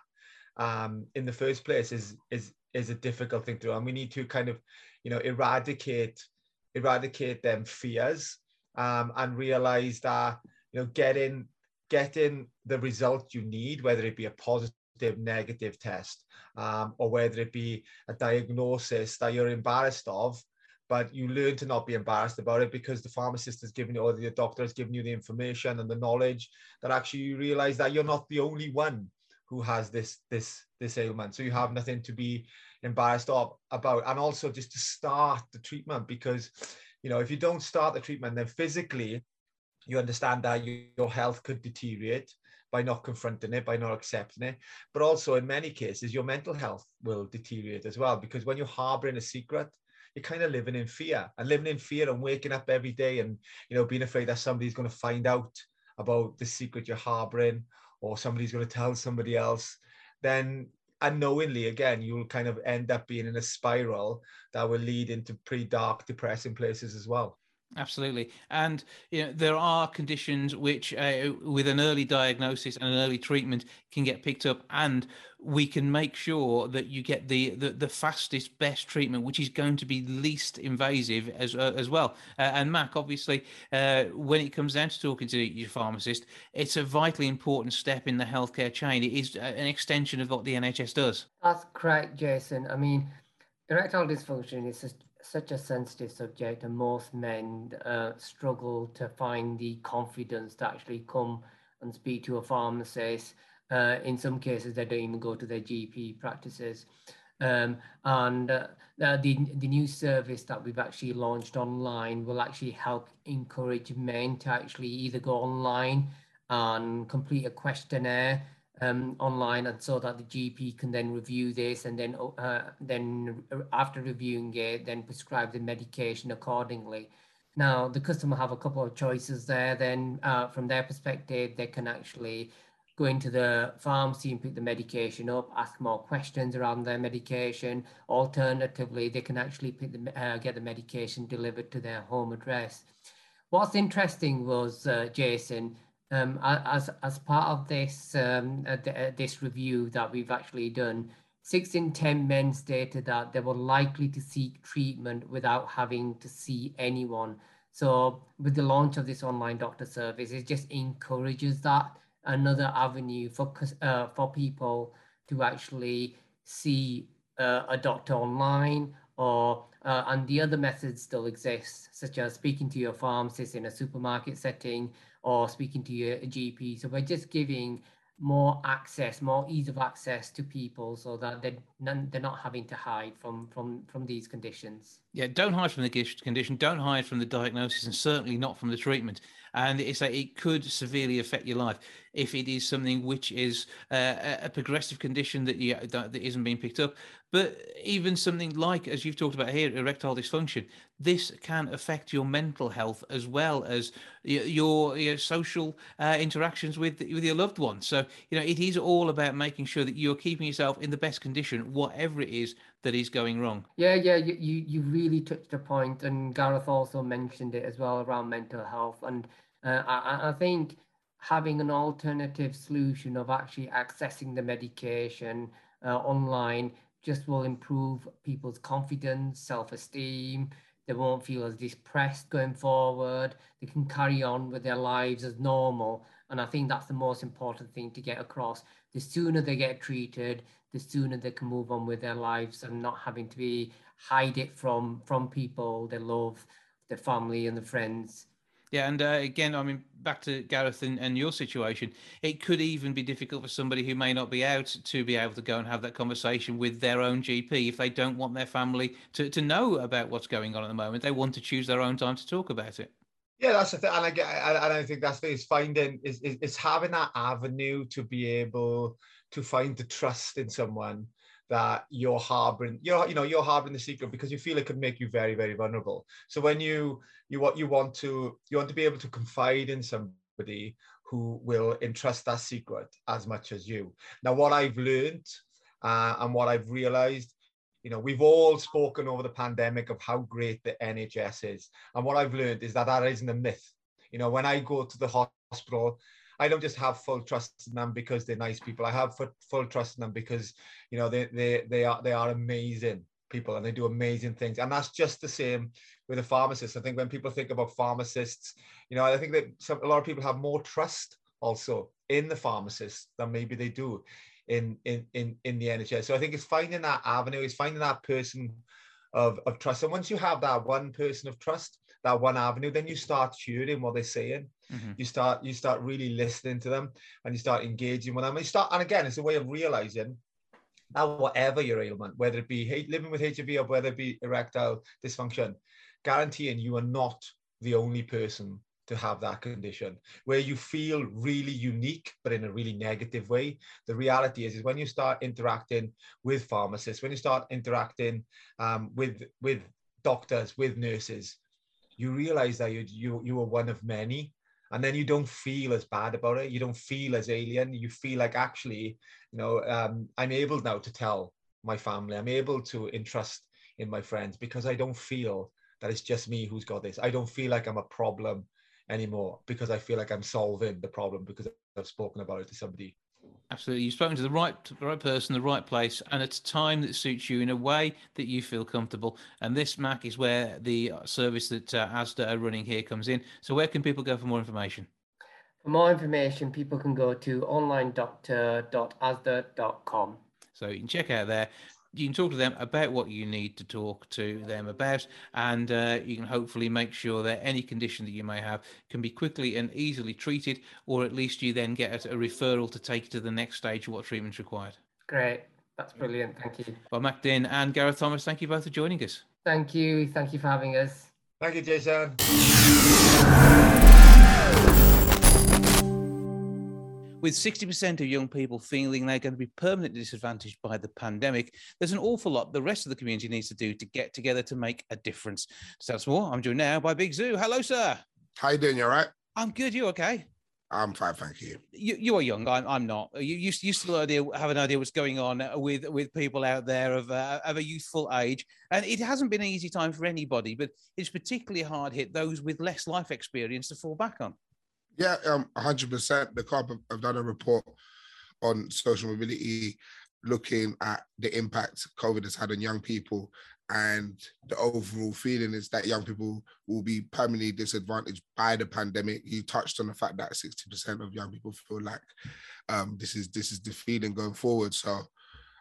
um, in the first place is is is a difficult thing to do, and we need to kind of, you know, eradicate eradicate them fears um, and realize that you know getting getting the result you need, whether it be a positive, negative test, um, or whether it be a diagnosis that you're embarrassed of, but you learn to not be embarrassed about it because the pharmacist has given you, or the doctor has given you the information and the knowledge that actually you realize that you're not the only one who has this this this ailment. So you have nothing to be embarrassed of, about, and also just to start the treatment because, you know, if you don't start the treatment, then physically you understand that you, your health could deteriorate by not confronting it, by not accepting it. But also, in many cases, your mental health will deteriorate as well because when you're harboring a secret, you're kind of living in fear and living in fear and waking up every day and you know being afraid that somebody's going to find out about the secret you're harboring or somebody's going to tell somebody else, then unknowingly, again, you'll kind of end up being in a spiral that will lead into pretty dark, depressing places as well. Absolutely, and you know there are conditions which, uh, with an early diagnosis and an early treatment, can get picked up, and we can make sure that you get the the, the fastest, best treatment, which is going to be least invasive as uh, as well. Uh, and Mac, obviously, uh, when it comes down to talking to your pharmacist, it's a vitally important step in the healthcare chain. It is uh, an extension of what the NHS does. That's correct, Jason. I mean, erectile dysfunction is just such a sensitive subject, and most men uh, struggle to find the confidence to actually come and speak to a pharmacist. Uh, in some cases, they don't even go to their GP practices. Um, and uh, the, the new service that we've actually launched online will actually help encourage men to actually either go online and complete a questionnaire um, online and so that the GP can then review this and then uh, then after reviewing it, then prescribe the medication accordingly. Now, the customer have a couple of choices there. Then uh, from their perspective, they can actually go into the pharmacy and pick the medication up, ask more questions around their medication. Alternatively, they can actually pick the, uh, get the medication delivered to their home address. What's interesting was, uh, Jason, um, as as part of this um, uh, uh, this review that we've actually done, six in ten men stated that they were likely to seek treatment without having to see anyone. So with the launch of this online doctor service, it just encourages that another avenue for uh, for people to actually see uh, a doctor online or uh, and the other methods still exist, such as speaking to your pharmacist in a supermarket setting, or speaking to your GP. So we're just giving more access, more ease of access to people, so that they're they're not having to hide from from from these conditions. Yeah, don't hide from the condition. Don't hide from the diagnosis, and certainly not from the treatment. And it's like it could severely affect your life if it is something which is uh, a progressive condition that you that, that isn't being picked up. But even something like, as you've talked about here, erectile dysfunction, this can affect your mental health as well as your, your social uh, interactions with with your loved ones. So you know, it is all about making sure that you're keeping yourself in the best condition, whatever it is that is going wrong. Yeah, yeah, you, you, really touched a point, and Gareth also mentioned it as well around mental health. And uh, I, I think having an alternative solution of actually accessing the medication uh, online just will improve people's confidence, self esteem. They won't feel as depressed going forward. They can carry on with their lives as normal. And I think that's the most important thing to get across. The sooner they get treated, the sooner they can move on with their lives and not having to be hide it from from people they love, their family and the friends. Yeah, and uh, again, I mean, back to Gareth and, and, your situation, it could even be difficult for somebody who may not be out to be able to go and have that conversation with their own GP if they don't want their family to, to know about what's going on at the moment. They want to choose their own time to talk about it. Yeah, that's the thing, and I get, and I think that's the thing is finding is, is is having that avenue to be able to find the trust in someone that you're harboring you're you know you're harboring the secret because you feel it could make you very very vulnerable. So when you you what you want to you want to be able to confide in somebody who will entrust that secret as much as you. Now what i've learned uh, and what i've realized you know we've all spoken over the pandemic of how great the nhs is. And what i've learned is that that isn't a myth. You know when i go to the hospital I don't just have full trust in them because they're nice people. I have full trust in them because you know they they they are they are amazing people and they do amazing things. And that's just the same with a pharmacist. I think when people think about pharmacists, you know, I think that some, a lot of people have more trust also in the pharmacist than maybe they do in in in in the NHS. So I think it's finding that avenue, it's finding that person of of trust. And once you have that one person of trust, that one avenue, then you start tuning what they're saying Mm-hmm. You start you start really listening to them and you start engaging with them. And you start and again, it's a way of realizing that whatever your ailment, whether it be living with HIV or whether it be erectile dysfunction, guaranteeing you are not the only person to have that condition where you feel really unique but in a really negative way the reality is is when you start interacting with pharmacists when you start interacting um, with with doctors with nurses you realize that you you you are one of many and then you don't feel as bad about it. You don't feel as alien. You feel like actually, you know, um, I'm able now to tell my family. I'm able to entrust in my friends because I don't feel that it's just me who's got this. I don't feel like I'm a problem anymore because I feel like I'm solving the problem because I've spoken about it to somebody Absolutely. You've spoken to the right the right person, the right place, and at a time that suits you in a way that you feel comfortable. And this, Mac, is where the service that uh, ASDA are running here comes in. So where can people go for more information? For more information, people can go to onlinedoctor.asda.com. So you can check out there you can talk to them about what you need to talk to them about, and uh, you can hopefully make sure that any condition that you may have can be quickly and easily treated, or at least you then get a, referral to take to the next stage of what treatment's required. Great. That's brilliant. Thank you. Well, Mac Din and Gareth Thomas, thank you both for joining us. Thank you. Thank you for having us. Thank you, Jason. With 60% of young people feeling they're going to be permanently disadvantaged by the pandemic, there's an awful lot the rest of the community needs to do to get together to make a difference. So that's more. I'm joined now by Big Zuu. Hello, sir. How you doing? You all right? I'm good. You okay? I'm fine, thank you. You, you are young. I'm, I'm not. You, you, you still idea, have an idea what's going on with with people out there of uh, of a youthful age, and it hasn't been an easy time for anybody. But it's particularly hard hit those with less life experience to fall back on. Yeah, um, 100%. The Co-op have done a report on social mobility, looking at the impact COVID has had on young people. And the overall feeling is that young people will be permanently disadvantaged by the pandemic. You touched on the fact that 60% of young people feel like um, this is this is the feeling going forward. So,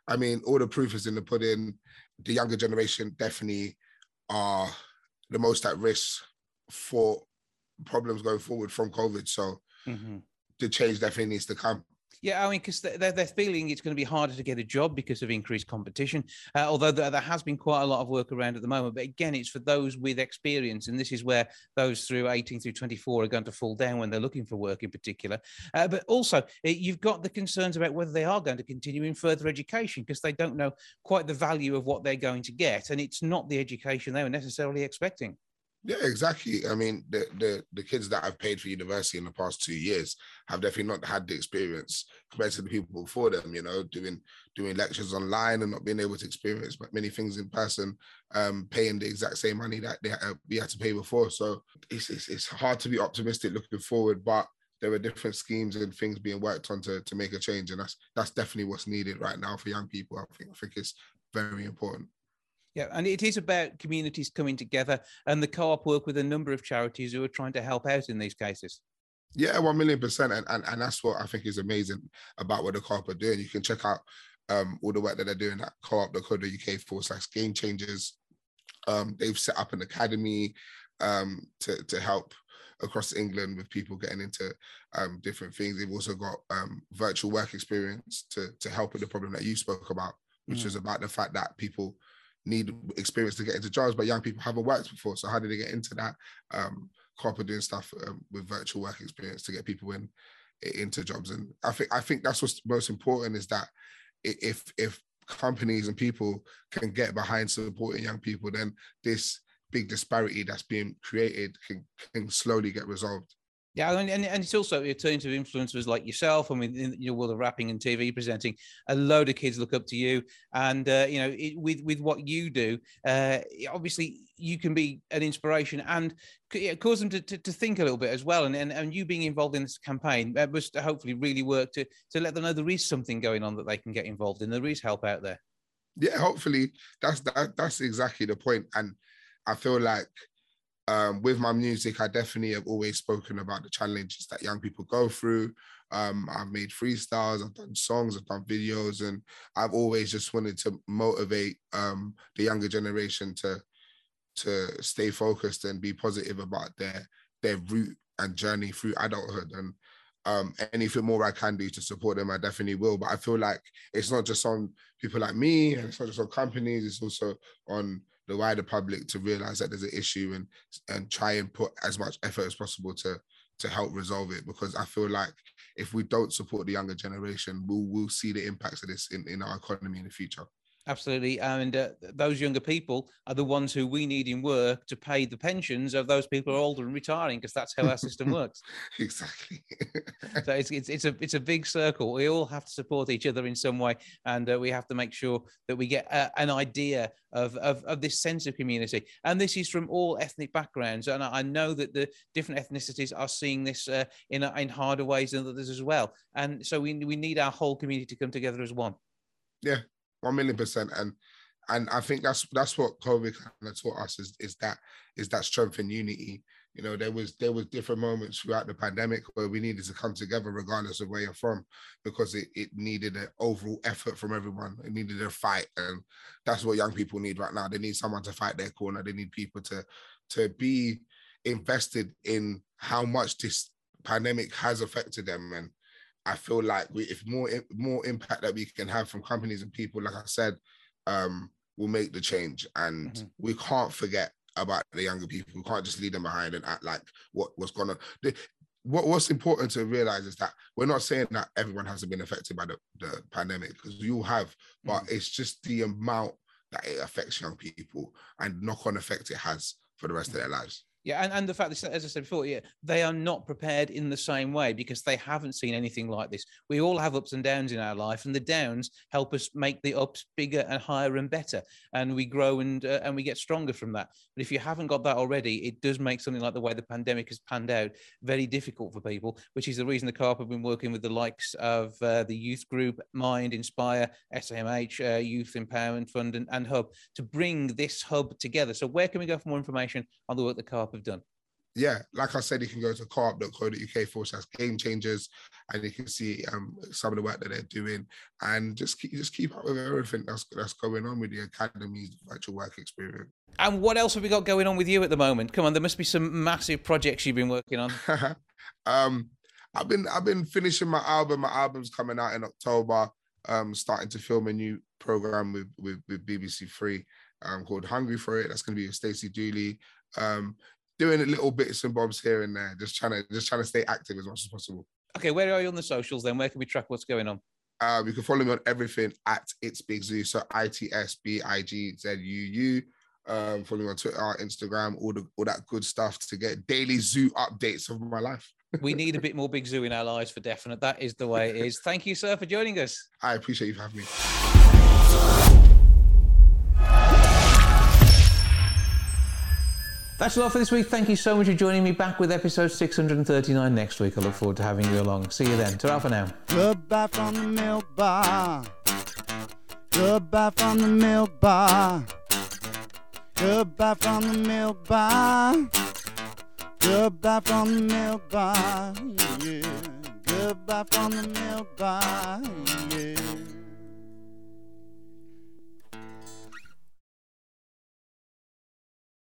I mean, all the proof is in the pudding. The younger generation definitely are the most at risk for problems going forward from COVID. So mm-hmm. the change definitely needs to come. Yeah, I mean, because they're, they're feeling it's going to be harder to get a job because of increased competition. Uh, although there, there, has been quite a lot of work around at the moment. But again, it's for those with experience. And this is where those through 18 through 24 are going to fall down when they're looking for work in particular. Uh, but also, you've got the concerns about whether they are going to continue in further education because they don't know quite the value of what they're going to get. And it's not the education they were necessarily expecting. Yeah, exactly. I mean, the, the the kids that I've paid for university in the past two years have definitely not had the experience compared to the people before them. You know, doing doing lectures online and not being able to experience many things in person, um, paying the exact same money that they uh, we had to pay before. So it's, it's it's hard to be optimistic looking forward, but there are different schemes and things being worked on to to make a change, and that's that's definitely what's needed right now for young people. I think I think it's very important. Yeah, and it is about communities coming together, and the co-op work with a number of charities who are trying to help out in these cases. Yeah, one million percent, and, and and that's what I think is amazing about what the co-op are doing. You can check out um, all the work that they're doing at co-op.co.uk forward slash game changers. Um, they've set up an academy um, to to help across England with people getting into um, different things. They've also got um, virtual work experience to to help with the problem that you spoke about, which mm. is about the fact that people need experience to get into jobs, but young people haven't worked before. So how do they get into that? Um, corporate doing stuff um, with virtual work experience to get people in into jobs, and I think I think that's what's most important is that if if companies and people can get behind supporting young people, then this big disparity that's being created can, can slowly get resolved. Yeah, and, and, and it's also a turn to influencers like yourself. I mean, in your world of rapping and TV presenting, a load of kids look up to you, and uh, you know, it, with with what you do, uh, obviously you can be an inspiration and cause them to, to, to, think a little bit as well. And, and and you being involved in this campaign uh, must hopefully really work to to let them know there is something going on that they can get involved in. There is help out there. Yeah, hopefully that's that, that's exactly the point, and I feel like um, with my music, I definitely have always spoken about the challenges that young people go through. Um, I've made freestyles, I've done songs, I've done videos, and I've always just wanted to motivate um, the younger generation to to stay focused and be positive about their their route and journey through adulthood. And um, anything more I can do to support them, I definitely will. But I feel like it's not just on people like me, and it's not just on companies. It's also on the wider public to realize that there's an issue and and try and put as much effort as possible to to help resolve it because I feel like if we don't support the younger generation, we'll we'll see the impacts of this in, in our economy in the future. Absolutely. And uh, those younger people are the ones who we need in work to pay the pensions of those people who are older and retiring, because that's how our system works. exactly. so it's, it's, it's, a, it's a big circle. We all have to support each other in some way. And uh, we have to make sure that we get uh, an idea of, of, of this sense of community. And this is from all ethnic backgrounds. And I know that the different ethnicities are seeing this uh, in, in harder ways than others as well. And so we, we need our whole community to come together as one. Yeah, one million percent. And and I think that's that's what COVID kind of taught us is is that is that strength and unity. You know, there was there was different moments throughout the pandemic where we needed to come together regardless of where you're from, because it, it needed an overall effort from everyone. It needed a fight. And that's what young people need right now. They need someone to fight their corner. They need people to to be invested in how much this pandemic has affected them and I feel like we, if more more impact that we can have from companies and people, like I said, um, will make the change. And mm-hmm. we can't forget about the younger people. We can't just leave them behind and act like what was gonna. The, what, what's important to realize is that we're not saying that everyone hasn't been affected by the, the pandemic because you have, but mm-hmm. it's just the amount that it affects young people and knock on effect it has for the rest mm-hmm. of their lives. Yeah, and, and the fact that, as I said before, yeah, they are not prepared in the same way because they haven't seen anything like this. We all have ups and downs in our life, and the downs help us make the ups bigger and higher and better, and we grow and uh, and we get stronger from that. But if you haven't got that already, it does make something like the way the pandemic has panned out very difficult for people, which is the reason the Co-op have been working with the likes of uh, the youth group, Mind, Inspire, SMH, uh, Youth Empowerment Fund, and, and Hub to bring this hub together. So, where can we go for more information on the work the Co-op have done? Yeah, like I said, you can go to co-op.co.uk forward slash game changers and you can see um, some of the work that they're doing and just keep just keep up with everything that's that's going on with the academy's virtual work experience. And what else have we got going on with you at the moment? Come on, there must be some massive projects you've been working on. um, I've been I've been finishing my album. My album's coming out in October. Um, starting to film a new program with with, with BBC Three um, called Hungry for It. That's going to be with Stacey Dooley. Um, doing a little bits and bobs here and there, just trying to just trying to stay active as much as possible. Okay, where are you on the socials then? Where can we track what's going on? Uh, you can follow me on everything at It's Big Zuu. So I T S B I G Z U U. Um, follow me on Twitter, Instagram, all the all that good stuff to get daily zoo updates of my life. we need a bit more Big Zuu in our lives for definite. That is the way it is. Thank you, sir, for joining us. I appreciate you for having me. That's a lot for this week. Thank you so much for joining me back with episode 639 next week. I look forward to having you along. See you then. Ta for now. Goodbye from the milk bar. Goodbye from the milk bar. Goodbye from the milk bar. Goodbye from the milk bar. Yeah. Goodbye from the milk bar. Yeah.